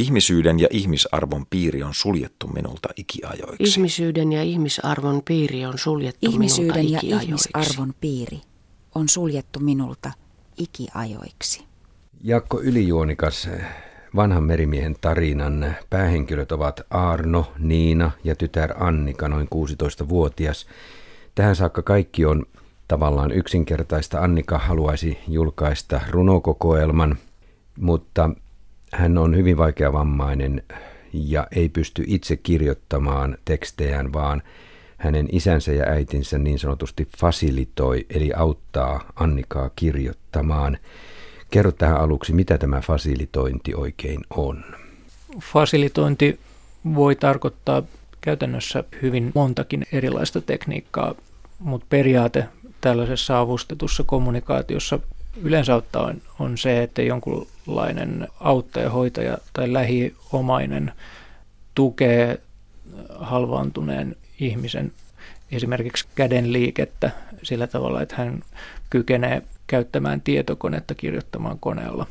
Ihmisyyden ja ihmisarvon piiri on suljettu minulta ikiajoiksi. Ihmisyyden ja ihmisarvon piiri on suljettu Ihmisyyden minulta ja ikiajoiksi. ihmisarvon piiri on suljettu minulta ikiajoiksi. Jakko Ylijuonikas, vanhan merimiehen tarinan päähenkilöt ovat Arno, Niina ja tytär Annika, noin 16-vuotias. Tähän saakka kaikki on tavallaan yksinkertaista. Annika haluaisi julkaista runokokoelman, mutta hän on hyvin vaikeavammainen ja ei pysty itse kirjoittamaan tekstejään, vaan hänen isänsä ja äitinsä niin sanotusti fasilitoi, eli auttaa Annikaa kirjoittamaan. Kerro tähän aluksi, mitä tämä fasilitointi oikein on? Fasilitointi voi tarkoittaa käytännössä hyvin montakin erilaista tekniikkaa, mutta periaate tällaisessa avustetussa kommunikaatiossa yleensä ottaen on se, että jonkunlainen auttaja, hoitaja tai lähiomainen tukee halvaantuneen ihmisen esimerkiksi käden liikettä sillä tavalla, että hän kykenee käyttämään tietokonetta kirjoittamaan koneella.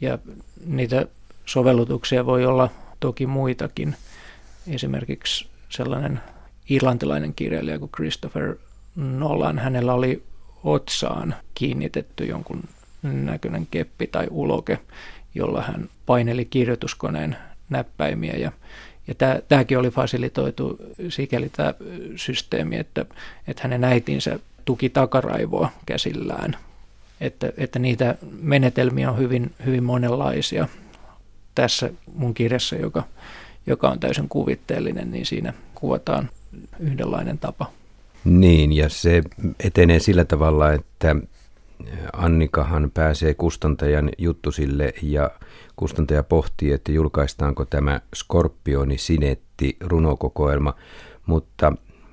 Ja niitä sovellutuksia voi olla toki muitakin. Esimerkiksi sellainen irlantilainen kirjailija kuin Christopher Nolan, hänellä oli otsaan kiinnitetty jonkun näköinen keppi tai uloke, jolla hän paineli kirjoituskoneen näppäimiä ja ja tämäkin oli fasilitoitu sikäli tämä systeemi, että, että hänen äitinsä tuki takaraivoa käsillään. Että, että niitä menetelmiä on hyvin, hyvin monenlaisia. Tässä mun kirjassa, joka, joka on täysin kuvitteellinen, niin siinä kuvataan yhdenlainen tapa. Niin, ja se etenee sillä tavalla, että Annikahan pääsee kustantajan juttusille ja kustantaja pohtii, että julkaistaanko tämä Skorpioni Sinetti runokokoelma, mutta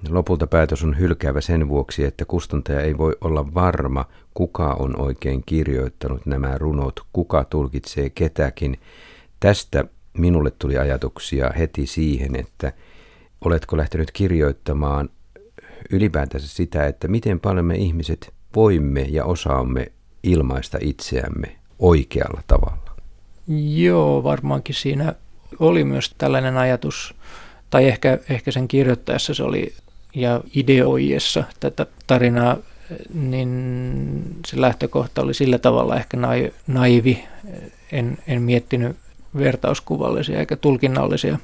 lopulta päätös on hylkäävä sen vuoksi, että kustantaja ei voi olla varma, kuka on oikein kirjoittanut nämä runot, kuka tulkitsee ketäkin. Tästä minulle tuli ajatuksia heti siihen, että oletko lähtenyt kirjoittamaan ylipäätänsä sitä, että miten paljon me ihmiset voimme ja osaamme ilmaista itseämme oikealla tavalla. Joo, varmaankin siinä oli myös tällainen ajatus, tai ehkä, ehkä sen kirjoittaessa se oli, ja ideoijessa tätä tarinaa, niin se lähtökohta oli sillä tavalla ehkä naivi. En, en miettinyt vertauskuvallisia eikä tulkinnallisia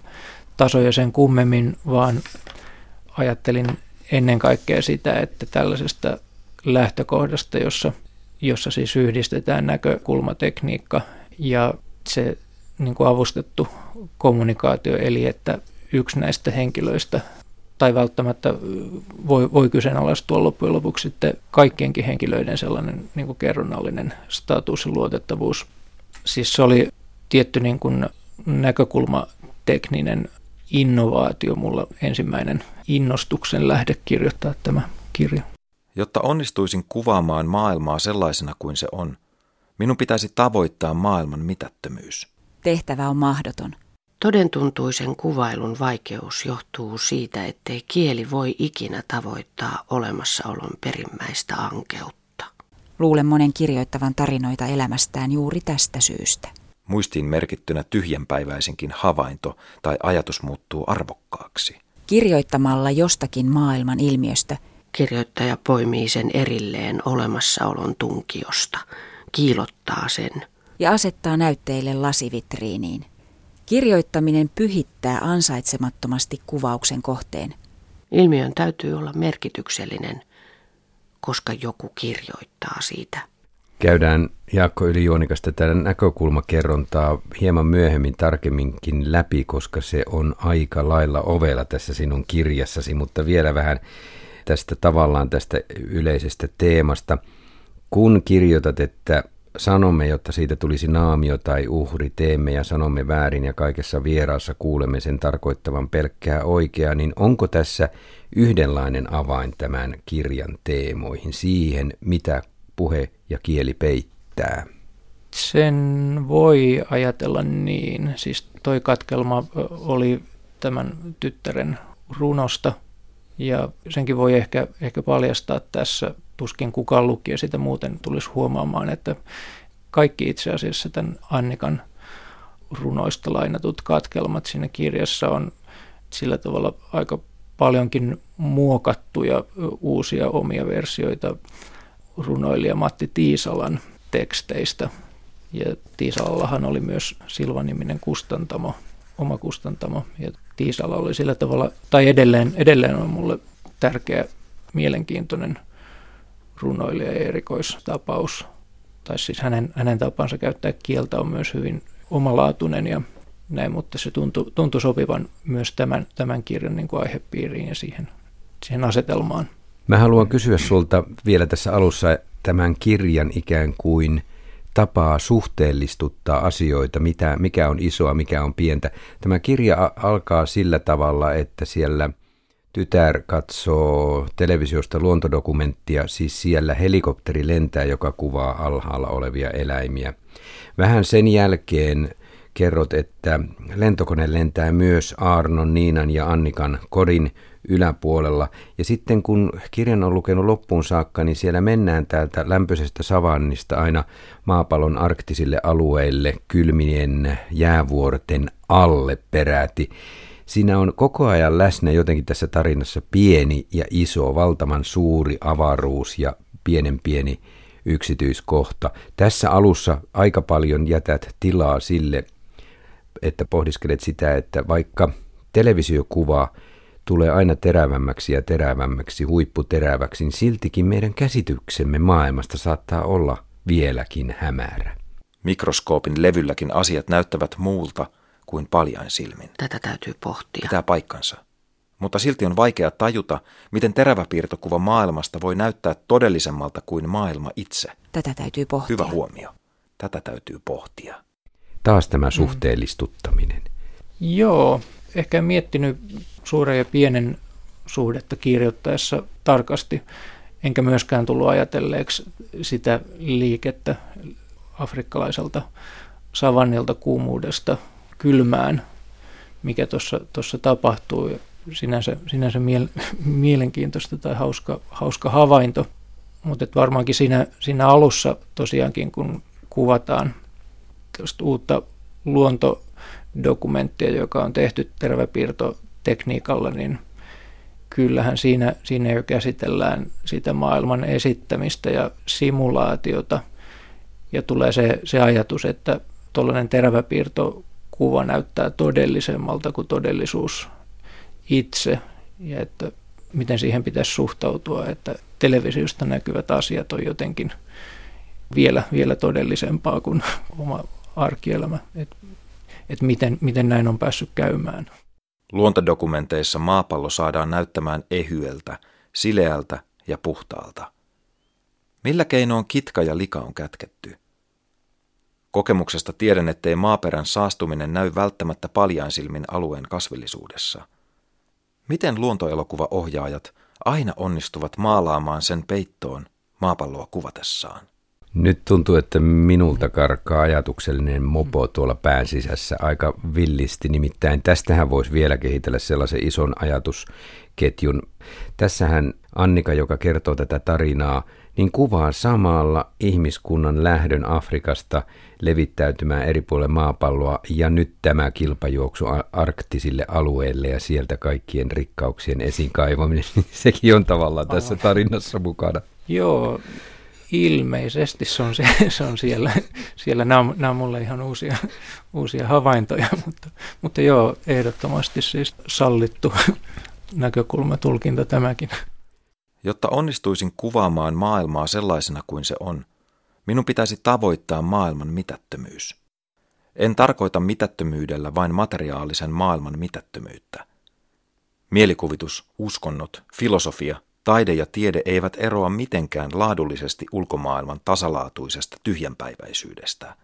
tasoja sen kummemmin, vaan ajattelin ennen kaikkea sitä, että tällaisesta lähtökohdasta, jossa, jossa siis yhdistetään näkökulmatekniikka ja se niin kuin avustettu kommunikaatio, eli että yksi näistä henkilöistä tai välttämättä voi, voi kyseenalaistua loppujen lopuksi sitten kaikkienkin henkilöiden sellainen niin kuin kerronnallinen status ja luotettavuus. Siis se oli tietty niin kuin näkökulmatekninen innovaatio, mulla ensimmäinen innostuksen lähde kirjoittaa tämä kirja. Jotta onnistuisin kuvaamaan maailmaa sellaisena kuin se on, minun pitäisi tavoittaa maailman mitättömyys. Tehtävä on mahdoton. Todentuntuisen kuvailun vaikeus johtuu siitä, ettei kieli voi ikinä tavoittaa olemassaolon perimmäistä ankeutta. Luulen monen kirjoittavan tarinoita elämästään juuri tästä syystä. Muistiin merkittynä tyhjänpäiväisenkin havainto tai ajatus muuttuu arvokkaaksi. Kirjoittamalla jostakin maailman ilmiöstä Kirjoittaja poimii sen erilleen olemassaolon tunkiosta, kiilottaa sen. ja asettaa näytteille lasivitriiniin. Kirjoittaminen pyhittää ansaitsemattomasti kuvauksen kohteen. Ilmiön täytyy olla merkityksellinen, koska joku kirjoittaa siitä. Käydään Jaakko Ylijuonikasta tätä näkökulmakerrontaa hieman myöhemmin tarkemminkin läpi, koska se on aika lailla ovella tässä sinun kirjassasi, mutta vielä vähän tästä tavallaan tästä yleisestä teemasta. Kun kirjoitat, että sanomme, jotta siitä tulisi naamio tai uhri, teemme ja sanomme väärin ja kaikessa vieraassa kuulemme sen tarkoittavan pelkkää oikeaa, niin onko tässä yhdenlainen avain tämän kirjan teemoihin siihen, mitä puhe ja kieli peittää? Sen voi ajatella niin. Siis toi katkelma oli tämän tyttären runosta ja senkin voi ehkä, ehkä paljastaa tässä. Tuskin kukaan lukija sitä muuten tulisi huomaamaan, että kaikki itse asiassa tämän Annikan runoista lainatut katkelmat siinä kirjassa on sillä tavalla aika paljonkin muokattuja uusia omia versioita runoilija Matti Tiisalan teksteistä. Ja Tiisalallahan oli myös Silva-niminen kustantamo, oma kustantamo. Ja Tiisala oli sillä tavalla, tai edelleen, edelleen on mulle tärkeä, mielenkiintoinen runoilija ja erikoistapaus. Tai siis hänen, hänen tapansa käyttää kieltä on myös hyvin omalaatuinen ja näin, mutta se tuntui, tuntui sopivan myös tämän, tämän kirjan niin kuin aihepiiriin ja siihen, siihen asetelmaan. Mä haluan kysyä sulta vielä tässä alussa tämän kirjan ikään kuin tapaa suhteellistuttaa asioita, mitä, mikä on isoa, mikä on pientä. Tämä kirja alkaa sillä tavalla, että siellä tytär katsoo televisiosta luontodokumenttia, siis siellä helikopteri lentää, joka kuvaa alhaalla olevia eläimiä. Vähän sen jälkeen kerrot, että lentokone lentää myös Arnon, Niinan ja Annikan kodin yläpuolella. Ja sitten kun kirjan on lukenut loppuun saakka, niin siellä mennään täältä lämpöisestä savannista aina maapallon arktisille alueille kylmien jäävuorten alle peräti. Siinä on koko ajan läsnä jotenkin tässä tarinassa pieni ja iso, valtavan suuri avaruus ja pienen pieni yksityiskohta. Tässä alussa aika paljon jätät tilaa sille, että pohdiskelet sitä, että vaikka televisiokuva tulee aina terävämmäksi ja terävämmäksi, huipputeräväksi, niin siltikin meidän käsityksemme maailmasta saattaa olla vieläkin hämärä. Mikroskoopin levylläkin asiat näyttävät muulta kuin paljain silmin. Tätä täytyy pohtia. Pitää paikkansa. Mutta silti on vaikea tajuta, miten terävä piirtokuva maailmasta voi näyttää todellisemmalta kuin maailma itse. Tätä täytyy pohtia. Hyvä huomio. Tätä täytyy pohtia. Taas tämä suhteellistuttaminen. Mm. Joo, ehkä miettinyt suuren ja pienen suhdetta kirjoittaessa tarkasti, enkä myöskään tullut ajatelleeksi sitä liikettä afrikkalaiselta savannilta kuumuudesta kylmään, mikä tuossa tapahtuu. Sinänsä, sinänsä miel, mielenkiintoista tai hauska, hauska havainto, mutta varmaankin siinä, siinä alussa tosiaankin, kun kuvataan uutta luontodokumenttia, joka on tehty tervepiirtotekniikalla, niin kyllähän siinä, siinä jo käsitellään sitä maailman esittämistä ja simulaatiota. Ja tulee se, se ajatus, että tuollainen teräväpiirtokuva näyttää todellisemmalta kuin todellisuus itse. Ja että miten siihen pitäisi suhtautua, että televisiosta näkyvät asiat on jotenkin vielä, vielä todellisempaa kuin oma arkielämä, että et miten, miten näin on päässyt käymään. Luontodokumenteissa maapallo saadaan näyttämään ehyeltä, sileältä ja puhtaalta. Millä keinoin kitka ja lika on kätketty? Kokemuksesta tiedän, ettei maaperän saastuminen näy välttämättä silmin alueen kasvillisuudessa. Miten luontoelokuvaohjaajat aina onnistuvat maalaamaan sen peittoon maapalloa kuvatessaan? Nyt tuntuu, että minulta karkaa ajatuksellinen mopo tuolla pään sisässä aika villisti. Nimittäin tästähän voisi vielä kehitellä sellaisen ison ajatusketjun. Tässähän Annika, joka kertoo tätä tarinaa, niin kuvaa samalla ihmiskunnan lähdön Afrikasta levittäytymään eri puolille maapalloa ja nyt tämä kilpajuoksu arktisille alueille ja sieltä kaikkien rikkauksien esiin kaivaminen, niin sekin on tavallaan tässä tarinassa mukana. Joo, ilmeisesti se on, se, se on siellä. siellä. Nämä, on, nämä on mulle ihan uusia, uusia havaintoja, mutta, mutta joo, ehdottomasti siis sallittu näkökulma, tulkinta tämäkin. Jotta onnistuisin kuvaamaan maailmaa sellaisena kuin se on, minun pitäisi tavoittaa maailman mitättömyys. En tarkoita mitättömyydellä vain materiaalisen maailman mitättömyyttä. Mielikuvitus, uskonnot, filosofia Taide ja tiede eivät eroa mitenkään laadullisesti ulkomaailman tasalaatuisesta tyhjänpäiväisyydestä.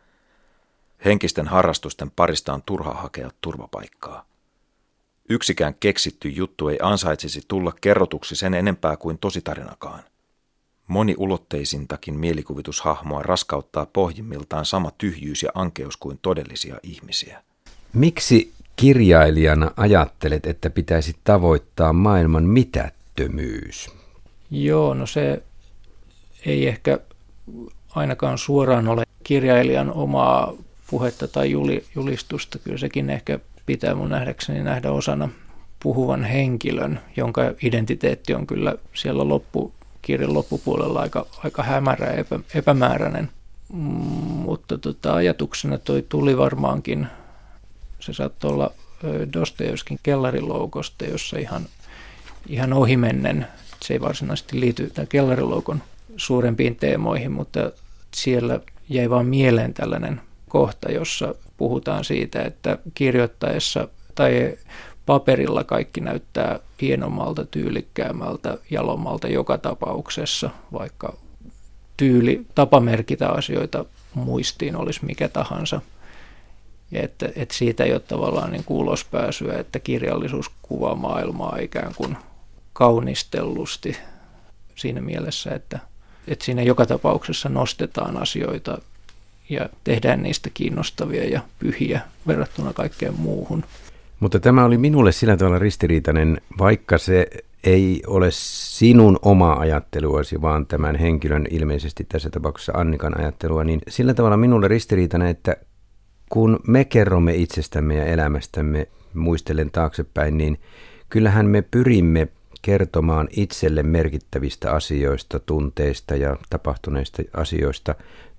Henkisten harrastusten parista on turha hakea turvapaikkaa. Yksikään keksitty juttu ei ansaitsisi tulla kerrotuksi sen enempää kuin tositarinakaan. Moniulotteisintakin mielikuvitushahmoa raskauttaa pohjimmiltaan sama tyhjyys ja ankeus kuin todellisia ihmisiä. Miksi kirjailijana ajattelet, että pitäisi tavoittaa maailman mität? Työttömyys? Joo, no se ei ehkä ainakaan suoraan ole kirjailijan omaa puhetta tai julistusta. Kyllä sekin ehkä pitää mun nähdäkseni nähdä osana puhuvan henkilön, jonka identiteetti on kyllä siellä loppu, kirjan loppupuolella aika, aika hämärä ja epä, epämääräinen. Mutta tota, ajatuksena toi tuli varmaankin, se saattoi olla Dostojevskin kellariloukosta, jossa ihan, ihan ohimennen, se ei varsinaisesti liity tämän kellariloukon suurempiin teemoihin, mutta siellä jäi vaan mieleen tällainen kohta, jossa puhutaan siitä, että kirjoittaessa tai paperilla kaikki näyttää hienommalta, tyylikkäämmältä, jalommalta joka tapauksessa, vaikka tyyli, tapa merkitä asioita muistiin olisi mikä tahansa. Ja että, että siitä ei ole tavallaan niin kuin ulospääsyä, että kirjallisuus kuvaa maailmaa ikään kuin kaunistellusti siinä mielessä, että, että siinä joka tapauksessa nostetaan asioita ja tehdään niistä kiinnostavia ja pyhiä verrattuna kaikkeen muuhun. Mutta tämä oli minulle sillä tavalla ristiriitainen, vaikka se ei ole sinun oma ajatteluasi, vaan tämän henkilön ilmeisesti tässä tapauksessa Annikan ajattelua, niin sillä tavalla minulle ristiriitainen, että kun me kerromme itsestämme ja elämästämme, muistellen taaksepäin, niin kyllähän me pyrimme kertomaan itselle merkittävistä asioista, tunteista ja tapahtuneista asioista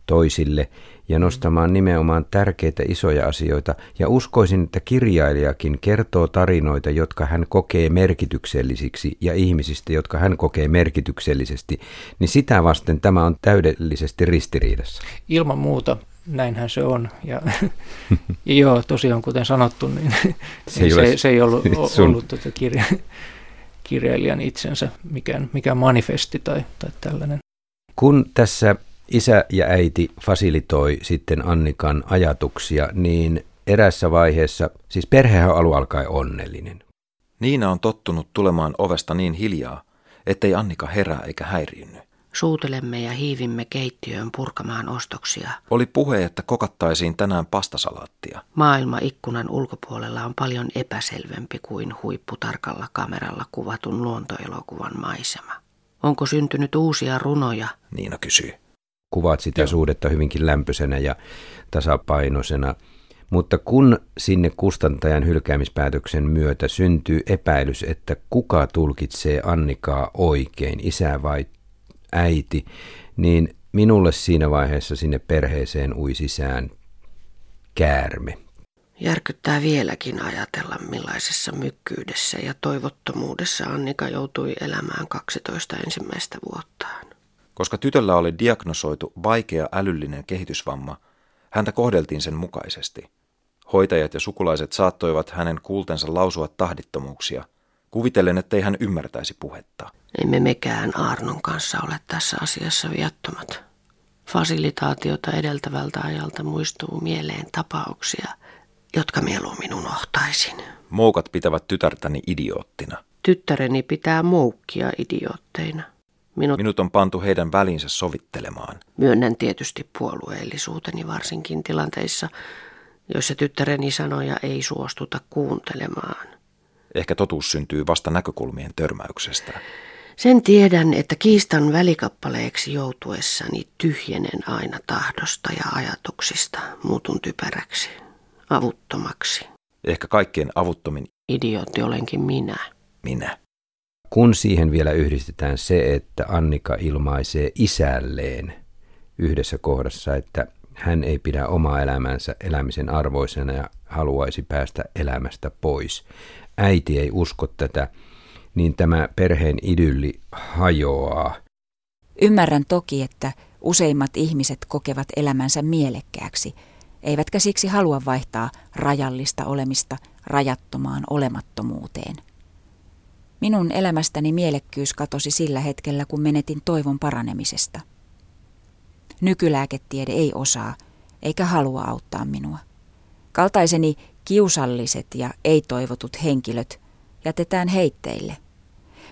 toisille ja nostamaan nimenomaan tärkeitä isoja asioita. Ja uskoisin, että kirjailijakin kertoo tarinoita, jotka hän kokee merkityksellisiksi ja ihmisistä, jotka hän kokee merkityksellisesti, niin sitä vasten tämä on täydellisesti ristiriidassa. Ilman muuta näinhän se on. Ja, ja joo, tosiaan kuten sanottu, niin se ei, se, se ei ollut, ollut tuota kirja, kirjailijan itsensä mikään, mikään manifesti tai, tai tällainen. Kun tässä isä ja äiti fasilitoi sitten Annikan ajatuksia, niin erässä vaiheessa, siis perhehän on alun alkaen onnellinen. Niina on tottunut tulemaan ovesta niin hiljaa, ettei Annika herää eikä häiriinny. Suutelemme ja hiivimme keittiöön purkamaan ostoksia. Oli puhe, että kokattaisiin tänään pastasalaattia. Maailma ikkunan ulkopuolella on paljon epäselvempi kuin huipputarkalla kameralla kuvatun luontoelokuvan maisema. Onko syntynyt uusia runoja? Niina kysyi. Kuvaat sitä Joo. suhdetta hyvinkin lämpöisenä ja tasapainoisena. Mutta kun sinne kustantajan hylkäämispäätöksen myötä syntyy epäilys, että kuka tulkitsee Annikaa oikein, isä vai äiti, niin minulle siinä vaiheessa sinne perheeseen ui sisään käärme. Järkyttää vieläkin ajatella, millaisessa mykkyydessä ja toivottomuudessa Annika joutui elämään 12 ensimmäistä vuottaan. Koska tytöllä oli diagnosoitu vaikea älyllinen kehitysvamma, häntä kohdeltiin sen mukaisesti. Hoitajat ja sukulaiset saattoivat hänen kuultensa lausua tahdittomuuksia, kuvitellen, ettei hän ymmärtäisi puhetta. Emme mekään Arnon kanssa ole tässä asiassa viattomat. Fasilitaatiota edeltävältä ajalta muistuu mieleen tapauksia, jotka mieluummin unohtaisin. Moukat pitävät tytärtäni idioottina. Tyttäreni pitää moukkia idiootteina. Minut, Minut on pantu heidän välinsä sovittelemaan. Myönnän tietysti puolueellisuuteni varsinkin tilanteissa, joissa tyttäreni sanoja ei suostuta kuuntelemaan. Ehkä totuus syntyy vasta näkökulmien törmäyksestä. Sen tiedän, että kiistan välikappaleeksi joutuessani tyhjenen aina tahdosta ja ajatuksista, muutun typeräksi, avuttomaksi. Ehkä kaikkien avuttomin idiootti olenkin minä. Minä. Kun siihen vielä yhdistetään se, että Annika ilmaisee isälleen yhdessä kohdassa, että hän ei pidä omaa elämänsä elämisen arvoisena ja haluaisi päästä elämästä pois. Äiti ei usko tätä niin tämä perheen idylli hajoaa. Ymmärrän toki, että useimmat ihmiset kokevat elämänsä mielekkääksi, eivätkä siksi halua vaihtaa rajallista olemista rajattomaan olemattomuuteen. Minun elämästäni mielekkyys katosi sillä hetkellä, kun menetin toivon paranemisesta. Nykylääketiede ei osaa eikä halua auttaa minua. Kaltaiseni kiusalliset ja ei-toivotut henkilöt jätetään heitteille.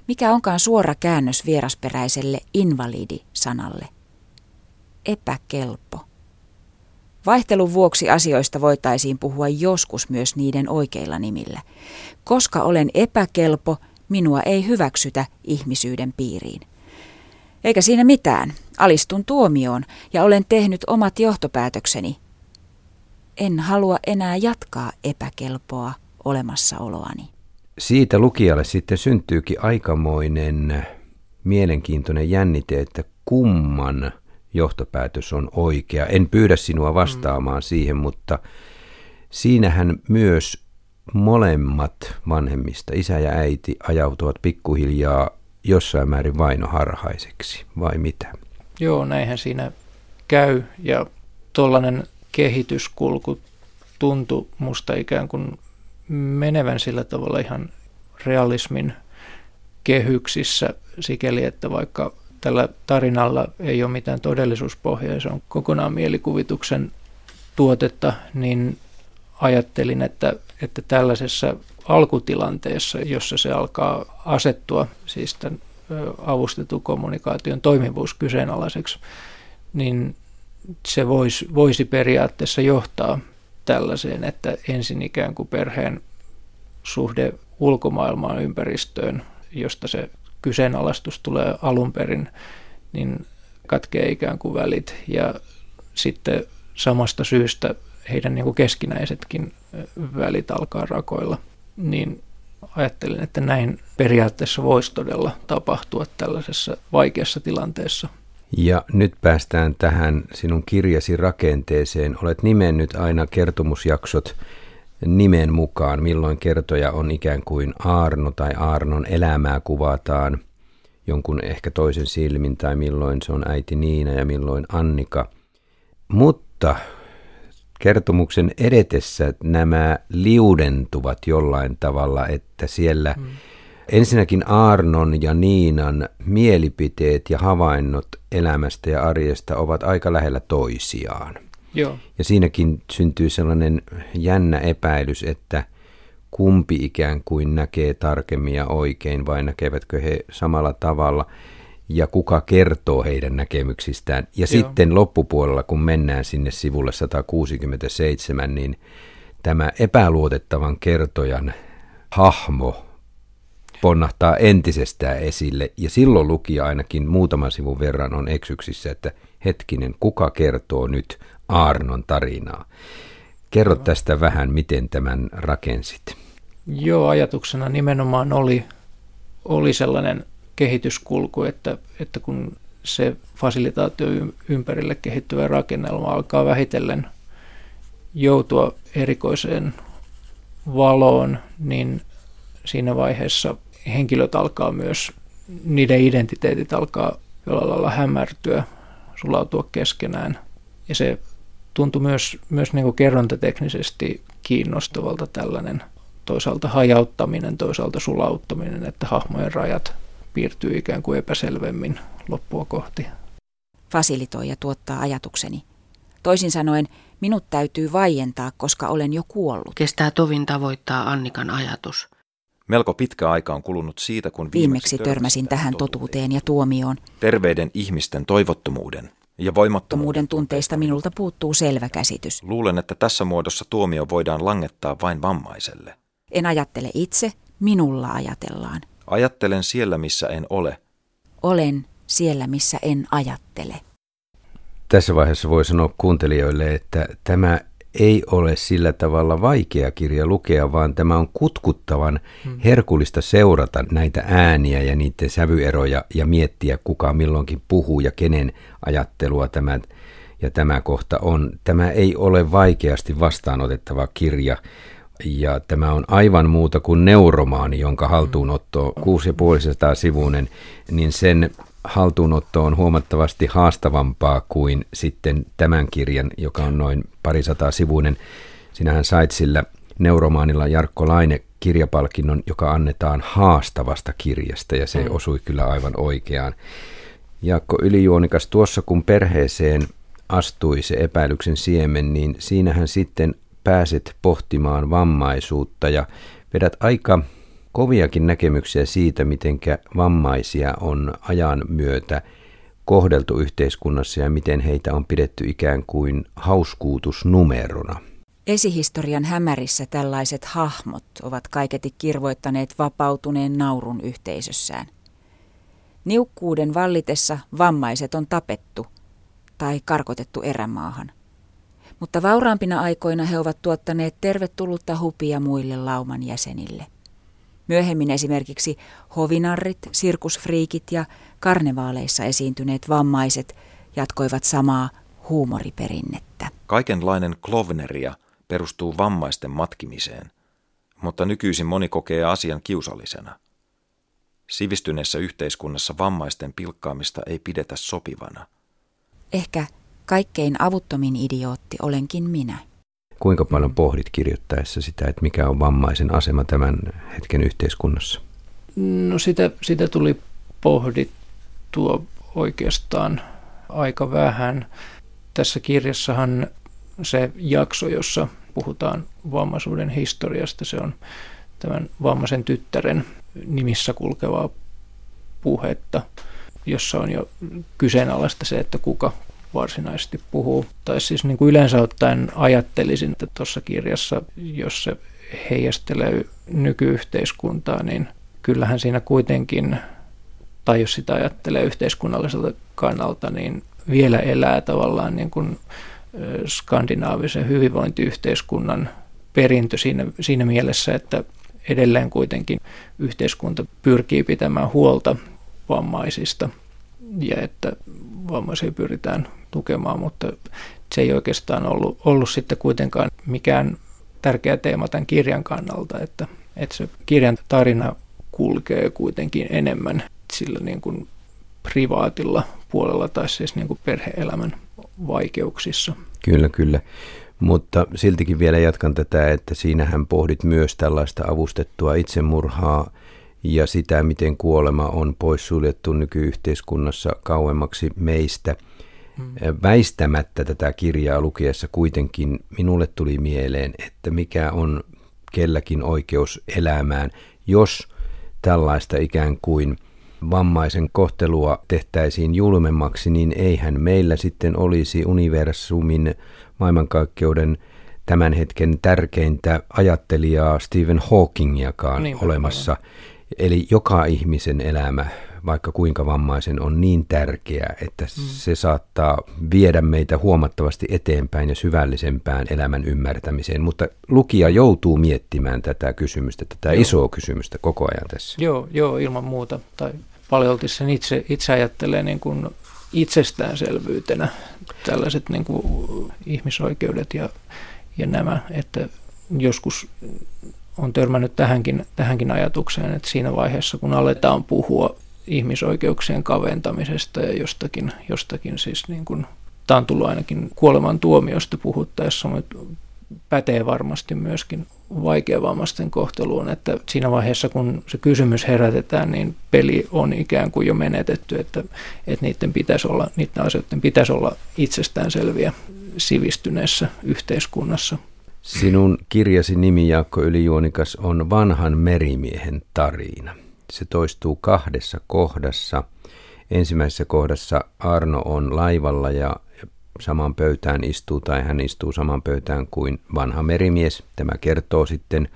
Mikä onkaan suora käännös vierasperäiselle invalidi-sanalle? Epäkelpo. Vaihtelun vuoksi asioista voitaisiin puhua joskus myös niiden oikeilla nimillä. Koska olen epäkelpo, minua ei hyväksytä ihmisyyden piiriin. Eikä siinä mitään. Alistun tuomioon ja olen tehnyt omat johtopäätökseni. En halua enää jatkaa epäkelpoa olemassaoloani. Siitä lukijalle sitten syntyykin aikamoinen mielenkiintoinen jännite, että kumman johtopäätös on oikea. En pyydä sinua vastaamaan mm. siihen, mutta siinähän myös molemmat vanhemmista, isä ja äiti, ajautuvat pikkuhiljaa jossain määrin vainoharhaiseksi, vai mitä? Joo, näinhän siinä käy, ja tuollainen kehityskulku tuntui musta ikään kuin menevän sillä tavalla ihan realismin kehyksissä. Sikäli, että vaikka tällä tarinalla ei ole mitään todellisuuspohjaa, se on kokonaan mielikuvituksen tuotetta, niin ajattelin, että, että tällaisessa alkutilanteessa, jossa se alkaa asettua, siis tämän avustetun kommunikaation toimivuus kyseenalaiseksi, niin se voisi, voisi periaatteessa johtaa tällaiseen, että ensin ikään kuin perheen suhde ulkomaailmaan ympäristöön, josta se kyseenalaistus tulee alun perin, niin katkee ikään kuin välit ja sitten samasta syystä heidän niin kuin keskinäisetkin välit alkaa rakoilla, niin ajattelin, että näin periaatteessa voisi todella tapahtua tällaisessa vaikeassa tilanteessa. Ja nyt päästään tähän sinun kirjasi rakenteeseen. Olet nimennyt aina kertomusjaksot nimen mukaan, milloin kertoja on ikään kuin Aarno tai Aarnon elämää kuvataan jonkun ehkä toisen silmin tai milloin se on äiti Niina ja milloin Annika. Mutta kertomuksen edetessä nämä liudentuvat jollain tavalla, että siellä mm. ensinnäkin Aarnon ja Niinan mielipiteet ja havainnot elämästä ja arjesta ovat aika lähellä toisiaan. Joo. Ja siinäkin syntyy sellainen jännä epäilys, että kumpi ikään kuin näkee tarkemmin ja oikein vai näkevätkö he samalla tavalla ja kuka kertoo heidän näkemyksistään. Ja Joo. sitten loppupuolella, kun mennään sinne sivulle 167, niin tämä epäluotettavan kertojan hahmo ponnahtaa entisestään esille. Ja silloin lukija ainakin muutaman sivun verran on eksyksissä, että hetkinen, kuka kertoo nyt Aarnon tarinaa. Kerro tästä vähän, miten tämän rakensit. Joo, ajatuksena nimenomaan oli, oli sellainen kehityskulku, että, että kun se fasilitaatio ympärille kehittyvä rakennelma alkaa vähitellen joutua erikoiseen valoon, niin siinä vaiheessa henkilöt alkaa myös, niiden identiteetit alkaa jollain lailla hämärtyä, sulautua keskenään. Ja se tuntui myös, myös niin kuin kerrontateknisesti kiinnostavalta tällainen toisaalta hajauttaminen, toisaalta sulauttaminen, että hahmojen rajat piirtyy ikään kuin epäselvemmin loppua kohti. Fasilitoija tuottaa ajatukseni. Toisin sanoen, minut täytyy vaientaa, koska olen jo kuollut. Kestää tovin tavoittaa Annikan ajatus. Melko pitkä aika on kulunut siitä, kun viimeksi, viimeksi törmäsin tähän totuuteen ja tuomioon. Terveiden ihmisten toivottomuuden ja voimattomuuden tunteista minulta puuttuu selvä käsitys. Luulen, että tässä muodossa tuomio voidaan langettaa vain vammaiselle. En ajattele itse, minulla ajatellaan. Ajattelen siellä, missä en ole. Olen siellä, missä en ajattele. Tässä vaiheessa voi sanoa kuuntelijoille, että tämä ei ole sillä tavalla vaikea kirja lukea, vaan tämä on kutkuttavan hmm. herkullista seurata näitä ääniä ja niiden sävyeroja ja miettiä, kuka milloinkin puhuu ja kenen ajattelua tämä ja tämä kohta on. Tämä ei ole vaikeasti vastaanotettava kirja, ja tämä on aivan muuta kuin neuromaani, jonka haltuunotto 6500 sivuinen, niin sen haltuunotto on huomattavasti haastavampaa kuin sitten tämän kirjan, joka on noin parisataa sivuinen. Sinähän sait sillä neuromaanilla Jarkko Laine kirjapalkinnon, joka annetaan haastavasta kirjasta ja se mm. osui kyllä aivan oikeaan. Jaakko Ylijuonikas, tuossa kun perheeseen astui se epäilyksen siemen, niin siinähän sitten pääset pohtimaan vammaisuutta ja vedät aika koviakin näkemyksiä siitä, miten vammaisia on ajan myötä kohdeltu yhteiskunnassa ja miten heitä on pidetty ikään kuin hauskuutusnumerona. Esihistorian hämärissä tällaiset hahmot ovat kaiketi kirvoittaneet vapautuneen naurun yhteisössään. Niukkuuden vallitessa vammaiset on tapettu tai karkotettu erämaahan – mutta vauraampina aikoina he ovat tuottaneet tervetullutta hupia muille lauman jäsenille. Myöhemmin esimerkiksi hovinarrit, sirkusfriikit ja karnevaaleissa esiintyneet vammaiset jatkoivat samaa huumoriperinnettä. Kaikenlainen klovneria perustuu vammaisten matkimiseen, mutta nykyisin moni kokee asian kiusallisena. Sivistyneessä yhteiskunnassa vammaisten pilkkaamista ei pidetä sopivana. Ehkä kaikkein avuttomin idiootti olenkin minä. Kuinka paljon pohdit kirjoittaessa sitä, että mikä on vammaisen asema tämän hetken yhteiskunnassa? No sitä, sitä tuli pohdittua oikeastaan aika vähän. Tässä kirjassahan se jakso, jossa puhutaan vammaisuuden historiasta, se on tämän vammaisen tyttären nimissä kulkevaa puhetta, jossa on jo kyseenalaista se, että kuka varsinaisesti puhuu. Tai siis niin kuin yleensä ottaen ajattelisin, että tuossa kirjassa, jos se heijastelee nykyyhteiskuntaa, niin kyllähän siinä kuitenkin, tai jos sitä ajattelee yhteiskunnalliselta kannalta, niin vielä elää tavallaan niin kuin skandinaavisen hyvinvointiyhteiskunnan perintö siinä, siinä mielessä, että edelleen kuitenkin yhteiskunta pyrkii pitämään huolta vammaisista ja että vammaisia pyritään tukemaan, mutta se ei oikeastaan ollut, ollut sitten kuitenkaan mikään tärkeä teema tämän kirjan kannalta, että, että se kirjan tarina kulkee kuitenkin enemmän sillä niin kuin privaatilla puolella tai siis niin kuin perheelämän vaikeuksissa. Kyllä, kyllä. Mutta siltikin vielä jatkan tätä, että siinähän pohdit myös tällaista avustettua itsemurhaa ja sitä, miten kuolema on poissuljettu nykyyhteiskunnassa kauemmaksi meistä. Mm. Väistämättä tätä kirjaa lukiessa kuitenkin minulle tuli mieleen, että mikä on kelläkin oikeus elämään, jos tällaista ikään kuin vammaisen kohtelua tehtäisiin julmemmaksi, niin eihän meillä sitten olisi universumin maailmankaikkeuden tämän hetken tärkeintä ajattelijaa Stephen Hawkingiakaan niin, olemassa. Eli joka ihmisen elämä, vaikka kuinka vammaisen, on niin tärkeä, että mm. se saattaa viedä meitä huomattavasti eteenpäin ja syvällisempään elämän ymmärtämiseen. Mutta lukija joutuu miettimään tätä kysymystä, tätä joo. isoa kysymystä koko ajan tässä. Joo, joo ilman muuta. Tai paljolti sen itse, itse ajattelee niin kuin itsestäänselvyytenä tällaiset niin kuin ihmisoikeudet ja, ja nämä, että joskus on törmännyt tähänkin, tähänkin ajatukseen, että siinä vaiheessa kun aletaan puhua ihmisoikeuksien kaventamisesta ja jostakin, jostakin siis niin kuin, tämä on tullut ainakin kuoleman tuomiosta puhuttaessa, mutta pätee varmasti myöskin vaikeavammaisten kohteluun, että siinä vaiheessa kun se kysymys herätetään, niin peli on ikään kuin jo menetetty, että, että niiden, pitäisi olla, niiden asioiden pitäisi olla itsestäänselviä sivistyneessä yhteiskunnassa. Sinun kirjasi nimi Jaakko Ylijuonikas on Vanhan merimiehen tarina. Se toistuu kahdessa kohdassa. Ensimmäisessä kohdassa Arno on laivalla ja samaan pöytään istuu tai hän istuu samaan pöytään kuin vanha merimies. Tämä kertoo sitten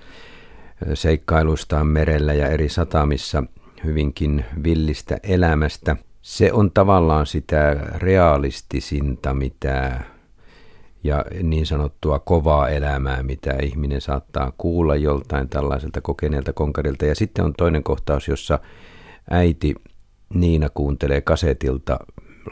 seikkailuistaan merellä ja eri satamissa hyvinkin villistä elämästä. Se on tavallaan sitä realistisinta, mitä ja niin sanottua kovaa elämää, mitä ihminen saattaa kuulla joltain tällaiselta kokeneelta konkarilta. Ja sitten on toinen kohtaus, jossa äiti Niina kuuntelee kasetilta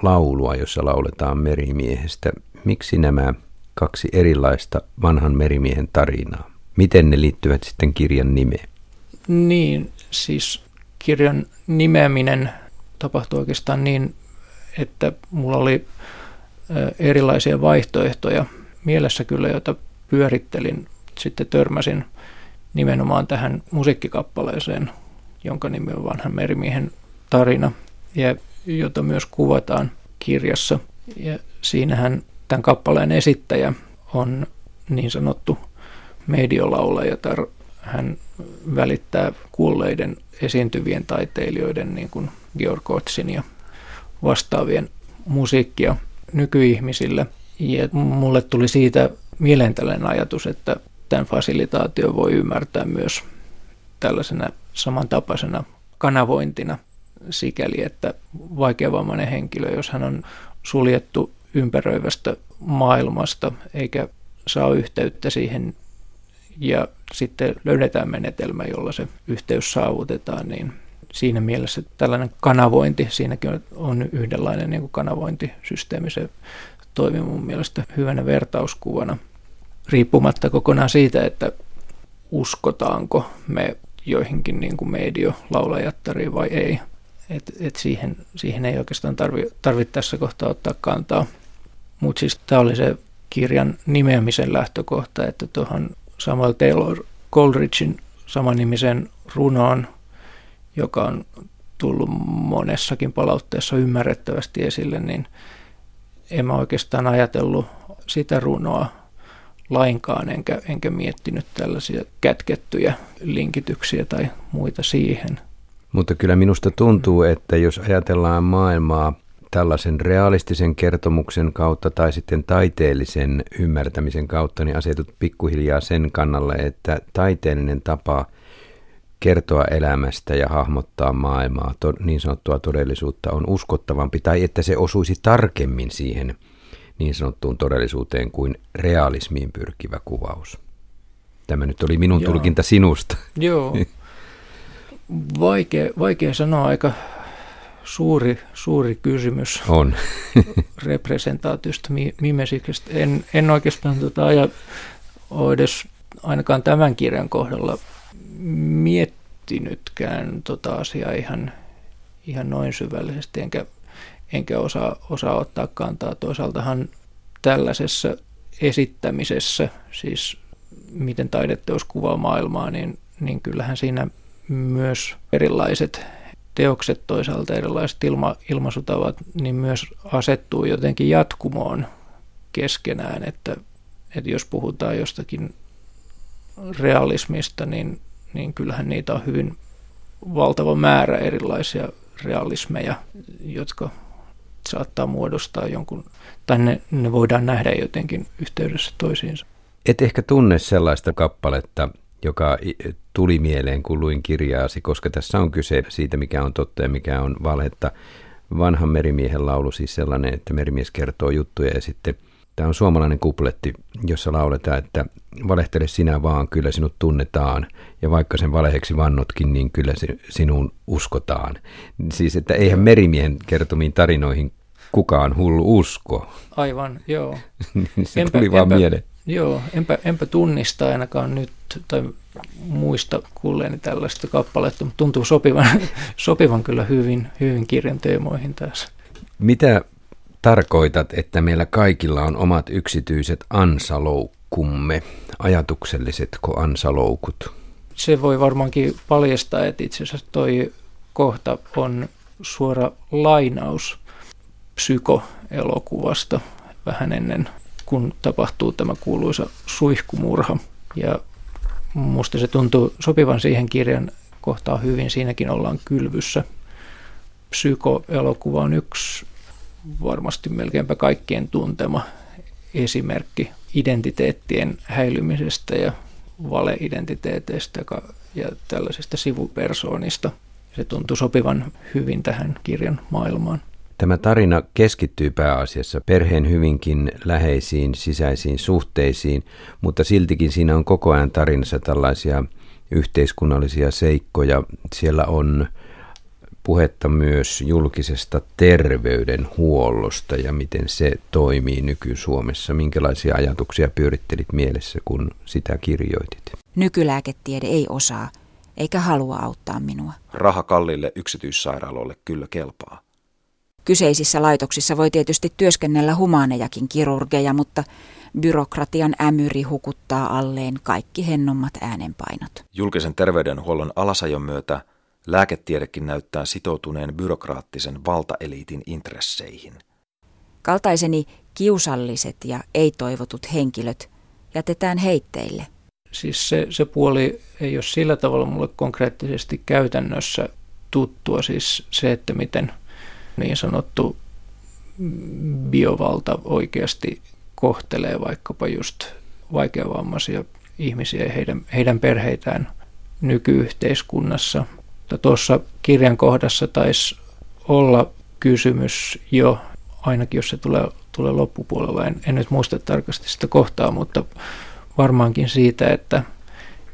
laulua, jossa lauletaan merimiehestä. Miksi nämä kaksi erilaista vanhan merimiehen tarinaa? Miten ne liittyvät sitten kirjan nimeen? Niin, siis kirjan nimeäminen tapahtui oikeastaan niin, että mulla oli erilaisia vaihtoehtoja mielessä kyllä, joita pyörittelin. Sitten törmäsin nimenomaan tähän musiikkikappaleeseen, jonka nimi on Vanhan merimiehen tarina. Ja jota myös kuvataan kirjassa. Ja siinähän tämän kappaleen esittäjä on niin sanottu mediolaulaja, tai hän välittää kuolleiden esiintyvien taiteilijoiden, niin kuin Georg Otsin ja vastaavien musiikkia nykyihmisille. Ja mulle tuli siitä mieleen tällainen ajatus, että tämän fasilitaatio voi ymmärtää myös tällaisena samantapaisena kanavointina sikäli, että vaikeavammainen henkilö, jos hän on suljettu ympäröivästä maailmasta, eikä saa yhteyttä siihen ja sitten löydetään menetelmä, jolla se yhteys saavutetaan, niin siinä mielessä tällainen kanavointi, siinäkin on yhdenlainen niin kuin kanavointisysteemi, se toimii mun mielestä hyvänä vertauskuvana, riippumatta kokonaan siitä, että uskotaanko me joihinkin niin kuin medio-laulajattariin vai ei. Et, et siihen, siihen ei oikeastaan tarvitse tarvi tässä kohtaa ottaa kantaa. Mutta siis tämä oli se kirjan nimeämisen lähtökohta, että tuohon Samuel Taylor Coleridgein samanimisen runoon, joka on tullut monessakin palautteessa ymmärrettävästi esille, niin en mä oikeastaan ajatellut sitä runoa lainkaan, enkä, enkä miettinyt tällaisia kätkettyjä linkityksiä tai muita siihen. Mutta kyllä minusta tuntuu, että jos ajatellaan maailmaa tällaisen realistisen kertomuksen kautta tai sitten taiteellisen ymmärtämisen kautta, niin asetut pikkuhiljaa sen kannalle, että taiteellinen tapa kertoa elämästä ja hahmottaa maailmaa, to, niin sanottua todellisuutta, on uskottavampi tai että se osuisi tarkemmin siihen niin sanottuun todellisuuteen kuin realismiin pyrkivä kuvaus. Tämä nyt oli minun Joo. tulkinta sinusta. Joo. Vaikea, vaikea sanoa aika suuri, suuri kysymys on representaatiosta, mimesiksestä. En, en oikeastaan tota, aja, ole edes ainakaan tämän kirjan kohdalla miettinytkään tota asiaa ihan, ihan noin syvällisesti, enkä, enkä osaa, osaa ottaa kantaa. Toisaaltahan tällaisessa esittämisessä, siis miten taideteos kuvaa maailmaa, niin, niin kyllähän siinä myös erilaiset teokset toisaalta erilaiset ilma, ilmaisutavat, niin myös asettuu jotenkin jatkumoon keskenään, että, että jos puhutaan jostakin realismista, niin, niin kyllähän niitä on hyvin valtava määrä erilaisia realismeja, jotka saattaa muodostaa jonkun, tai ne, ne voidaan nähdä jotenkin yhteydessä toisiinsa. Et ehkä tunne sellaista kappaletta, joka tuli mieleen, kun luin kirjaasi, koska tässä on kyse siitä, mikä on totta ja mikä on valhetta. Vanhan merimiehen laulu siis sellainen, että merimies kertoo juttuja ja sitten tämä on suomalainen kupletti, jossa lauletaan, että valehtele sinä vaan, kyllä sinut tunnetaan. Ja vaikka sen valheeksi vannotkin, niin kyllä sinun uskotaan. Siis, että eihän merimiehen kertomiin tarinoihin kukaan hullu usko. Aivan, joo. Se enpä, tuli vaan enpä, mieleen. Joo, enpä, enpä tunnista ainakaan nyt tai muista kuulleeni tällaista kappaletta, mutta tuntuu sopivan, sopivan kyllä hyvin, hyvin kirjan teemoihin tässä. Mitä tarkoitat, että meillä kaikilla on omat yksityiset ansaloukkumme, ajatuksellisetko ansaloukut? Se voi varmaankin paljastaa, että itse asiassa toi kohta on suora lainaus psykoelokuvasta vähän ennen kun tapahtuu tämä kuuluisa suihkumurha. Ja musta se tuntuu sopivan siihen kirjan kohtaan hyvin. Siinäkin ollaan kylvyssä. Psykoelokuva on yksi varmasti melkeinpä kaikkien tuntema esimerkki identiteettien häilymisestä ja valeidentiteeteistä ja tällaisesta sivupersoonista. Se tuntuu sopivan hyvin tähän kirjan maailmaan. Tämä tarina keskittyy pääasiassa perheen hyvinkin läheisiin sisäisiin suhteisiin, mutta siltikin siinä on koko ajan tarinassa tällaisia yhteiskunnallisia seikkoja. Siellä on puhetta myös julkisesta terveydenhuollosta ja miten se toimii nyky-Suomessa. Minkälaisia ajatuksia pyörittelit mielessä, kun sitä kirjoitit? Nykylääketiede ei osaa eikä halua auttaa minua. Raha kallille yksityissairaaloille kyllä kelpaa. Kyseisissä laitoksissa voi tietysti työskennellä humaanejakin kirurgeja, mutta byrokratian ämyri hukuttaa alleen kaikki hennommat äänenpainot. Julkisen terveydenhuollon alasajon myötä lääketiedekin näyttää sitoutuneen byrokraattisen valtaeliitin intresseihin. Kaltaiseni kiusalliset ja ei-toivotut henkilöt jätetään heitteille. Siis se, se puoli ei ole sillä tavalla mulle konkreettisesti käytännössä tuttua, siis se, että miten – niin sanottu biovalta oikeasti kohtelee vaikkapa just vaikeavammaisia ihmisiä ja heidän, heidän perheitään nykyyhteiskunnassa. Tuossa kirjan kohdassa taisi olla kysymys jo ainakin jos se tulee, tulee loppupuolella. En, en nyt muista tarkasti sitä kohtaa, mutta varmaankin siitä, että,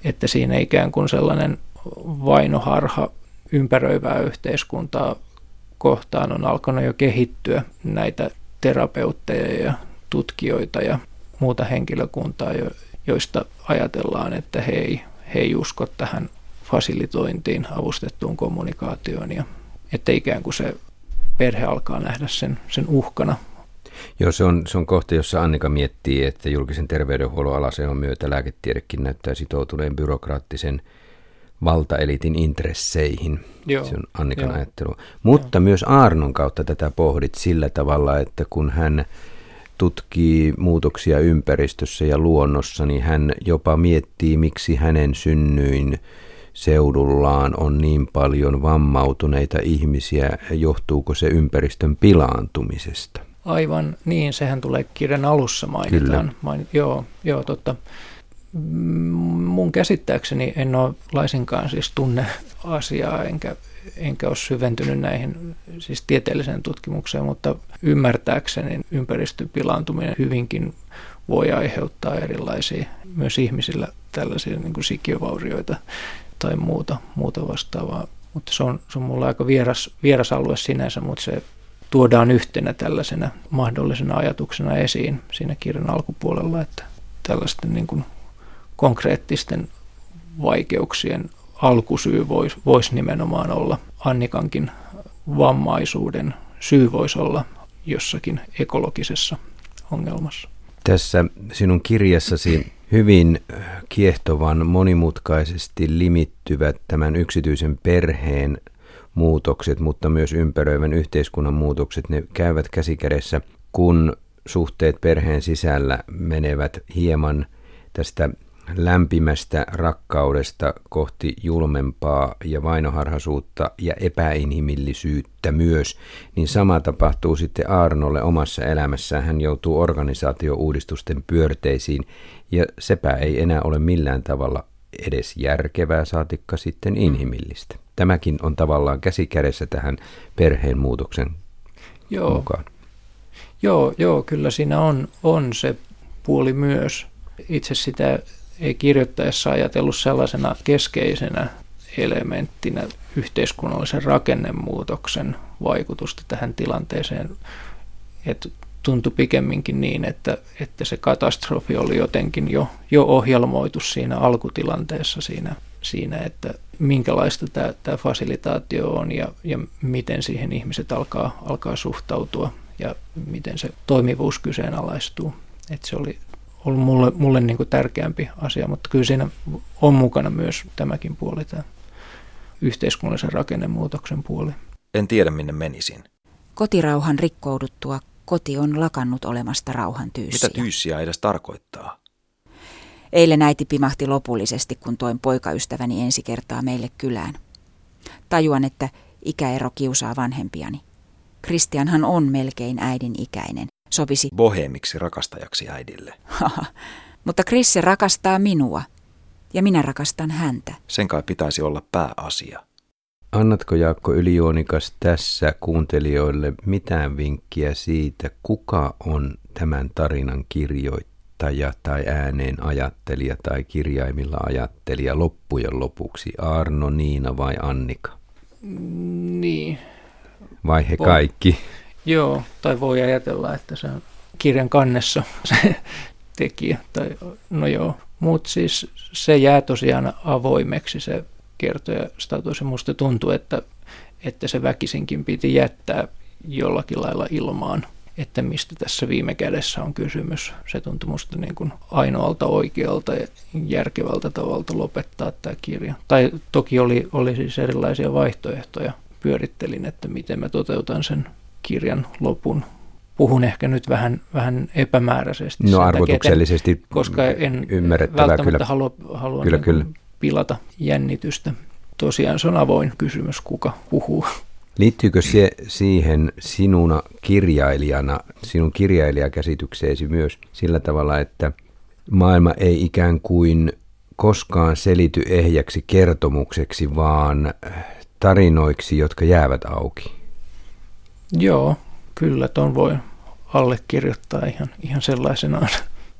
että siinä ikään kuin sellainen vainoharha ympäröivää yhteiskuntaa kohtaan on alkanut jo kehittyä näitä terapeutteja ja tutkijoita ja muuta henkilökuntaa, joista ajatellaan, että he ei, he ei usko tähän fasilitointiin, avustettuun kommunikaatioon ja että ikään kuin se perhe alkaa nähdä sen, sen uhkana. Joo, se on, se on kohta, jossa Annika miettii, että julkisen terveydenhuollon alaseon myötä lääketiedekin näyttää sitoutuneen byrokraattisen valtaelitin intresseihin. Joo, se on Annikan joo. ajattelu. Mutta joo. myös Arnon kautta tätä pohdit sillä tavalla, että kun hän tutkii muutoksia ympäristössä ja luonnossa, niin hän jopa miettii, miksi hänen synnyin seudullaan on niin paljon vammautuneita ihmisiä, johtuuko se ympäristön pilaantumisesta? Aivan niin, sehän tulee kirjan alussa mainitaan. Main, joo, joo, totta. Mun käsittääkseni en ole laisinkaan siis tunne asiaa, enkä, enkä ole syventynyt näihin siis tieteelliseen tutkimukseen, mutta ymmärtääkseni ympäristön pilaantuminen hyvinkin voi aiheuttaa erilaisia myös ihmisillä tällaisia niin kuin sikiövaurioita tai muuta, muuta vastaavaa. Mutta se on, se on mulla aika vieras, vieras alue sinänsä, mutta se tuodaan yhtenä tällaisena mahdollisena ajatuksena esiin siinä kirjan alkupuolella, että tällaisten niin kuin konkreettisten vaikeuksien alkusyy voisi vois nimenomaan olla Annikankin vammaisuuden syy voisi olla jossakin ekologisessa ongelmassa. Tässä sinun kirjassasi hyvin kiehtovan monimutkaisesti limittyvät tämän yksityisen perheen muutokset, mutta myös ympäröivän yhteiskunnan muutokset, ne käyvät käsikädessä, kun suhteet perheen sisällä menevät hieman tästä lämpimästä rakkaudesta kohti julmempaa ja vainoharhaisuutta ja epäinhimillisyyttä myös, niin sama tapahtuu sitten Arnolle omassa elämässään. Hän joutuu organisaatiouudistusten pyörteisiin ja sepä ei enää ole millään tavalla edes järkevää, saatikka sitten inhimillistä. Tämäkin on tavallaan käsi kädessä tähän perheen muutoksen joo. mukaan. Joo, joo, kyllä siinä on, on se puoli myös. Itse sitä ei kirjoittaessa ajatellut sellaisena keskeisenä elementtinä yhteiskunnallisen rakennemuutoksen vaikutusta tähän tilanteeseen, että tuntui pikemminkin niin, että, että se katastrofi oli jotenkin jo, jo ohjelmoitu siinä alkutilanteessa siinä, siinä että minkälaista tämä, tämä fasilitaatio on ja, ja miten siihen ihmiset alkaa, alkaa suhtautua ja miten se toimivuus kyseenalaistuu. Että se oli ollut mulle, mulle niin kuin tärkeämpi asia, mutta kyllä siinä on mukana myös tämäkin puoli, tämä yhteiskunnallisen rakennemuutoksen puoli. En tiedä, minne menisin. Kotirauhan rikkouduttua koti on lakannut olemasta rauhan tyyssiä. Mitä tyyssiä edes tarkoittaa? Eilen äiti pimahti lopullisesti, kun toin poikaystäväni ensi kertaa meille kylään. Tajuan, että ikäero kiusaa vanhempiani. Kristianhan on melkein äidin ikäinen. Sopisi bohemiksi rakastajaksi äidille. Mutta Krisse rakastaa minua ja minä rakastan häntä. Sen kai pitäisi olla pääasia. Annatko Jaakko Ylijuonikas tässä kuuntelijoille mitään vinkkiä siitä, kuka on tämän tarinan kirjoittaja tai ääneen ajattelija tai kirjaimilla ajattelija loppujen lopuksi? Arno, Niina vai Annika? Niin. Vai he kaikki? Joo, tai voi ajatella, että se on kirjan kannessa se tekijä. Tai, no joo, mutta siis se jää tosiaan avoimeksi se kertoja status. Ja musta tuntuu, että, että se väkisinkin piti jättää jollakin lailla ilmaan, että mistä tässä viime kädessä on kysymys. Se tuntui musta niin kuin ainoalta oikealta ja järkevältä tavalta lopettaa tämä kirja. Tai toki oli, oli siis erilaisia vaihtoehtoja. Pyörittelin, että miten mä toteutan sen kirjan lopun. Puhun ehkä nyt vähän, vähän epämääräisesti. No arvotuksellisesti takia, koska en ymmärrettävää kyllä. halua, halua kyllä, niin kyllä. pilata jännitystä. Tosiaan se on avoin kysymys, kuka puhuu. Liittyykö se siihen sinuna kirjailijana, sinun kirjailijakäsitykseesi myös sillä tavalla, että maailma ei ikään kuin koskaan selity ehjäksi kertomukseksi, vaan tarinoiksi, jotka jäävät auki? Joo, Kyllä, ton voi allekirjoittaa ihan, ihan sellaisenaan.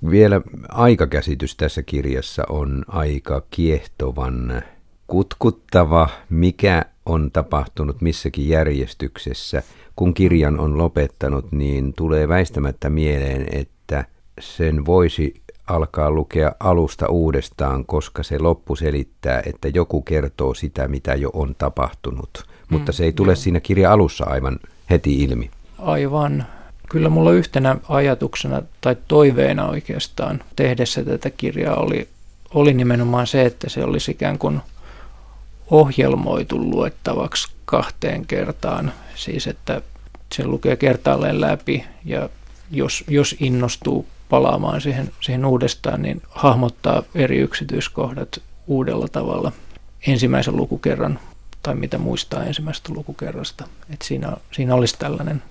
Vielä aikakäsitys tässä kirjassa on aika kiehtovan kutkuttava, mikä on tapahtunut missäkin järjestyksessä. Kun kirjan on lopettanut, niin tulee väistämättä mieleen, että sen voisi alkaa lukea alusta uudestaan, koska se loppu selittää, että joku kertoo sitä, mitä jo on tapahtunut. Mutta mm, se ei tule joo. siinä kirja alussa aivan heti ilmi. Aivan. Kyllä mulla yhtenä ajatuksena tai toiveena oikeastaan tehdessä tätä kirjaa oli, oli nimenomaan se, että se olisi ikään kuin ohjelmoitu luettavaksi kahteen kertaan. Siis että se lukee kertaalleen läpi ja jos, jos innostuu palaamaan siihen, siihen uudestaan, niin hahmottaa eri yksityiskohdat uudella tavalla ensimmäisen lukukerran tai mitä muistaa ensimmäisestä lukukerrasta. Et siinä, siinä olisi tällainen,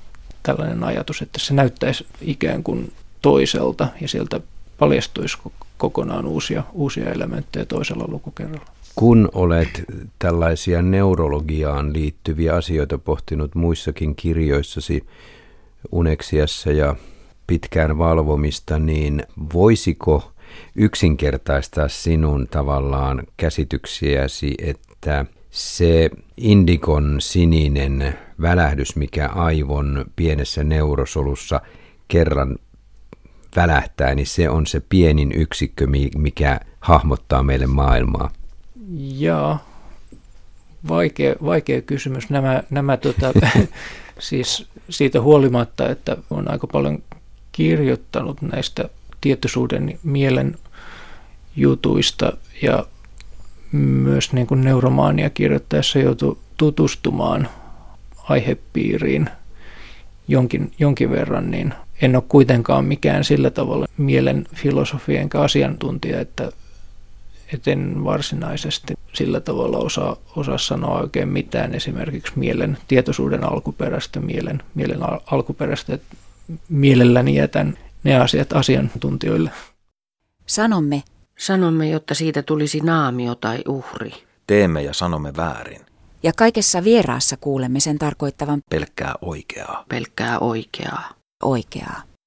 tällainen ajatus, että se näyttäisi ikään kuin toiselta ja sieltä paljastuisi kokonaan uusia, uusia elementtejä toisella lukukerralla. Kun olet tällaisia neurologiaan liittyviä asioita pohtinut muissakin kirjoissasi, Uneksiassa ja pitkään valvomista, niin voisiko yksinkertaistaa sinun tavallaan käsityksiäsi, että se indikon sininen välähdys, mikä aivon pienessä neurosolussa kerran välähtää, niin se on se pienin yksikkö, mikä hahmottaa meille maailmaa. Joo, vaikea, vaikea kysymys. Nämä, nämä tota, siis siitä huolimatta, että on aika paljon kirjoittanut näistä tietoisuuden mielen jutuista ja myös niin kuin neuromaania kirjoittaessa joutui tutustumaan aihepiiriin jonkin, jonkin verran, niin en ole kuitenkaan mikään sillä tavalla mielen filosofi enkä asiantuntija, että, että en varsinaisesti sillä tavalla osaa, osaa sanoa oikein mitään esimerkiksi mielen tietoisuuden alkuperäistä, mielen, mielen alkuperäistä, että mielelläni jätän ne asiat asiantuntijoille. Sanomme. Sanomme, jotta siitä tulisi naamio tai uhri. Teemme ja sanomme väärin. Ja kaikessa vieraassa kuulemme sen tarkoittavan pelkkää oikeaa. Pelkkää oikeaa. Oikeaa.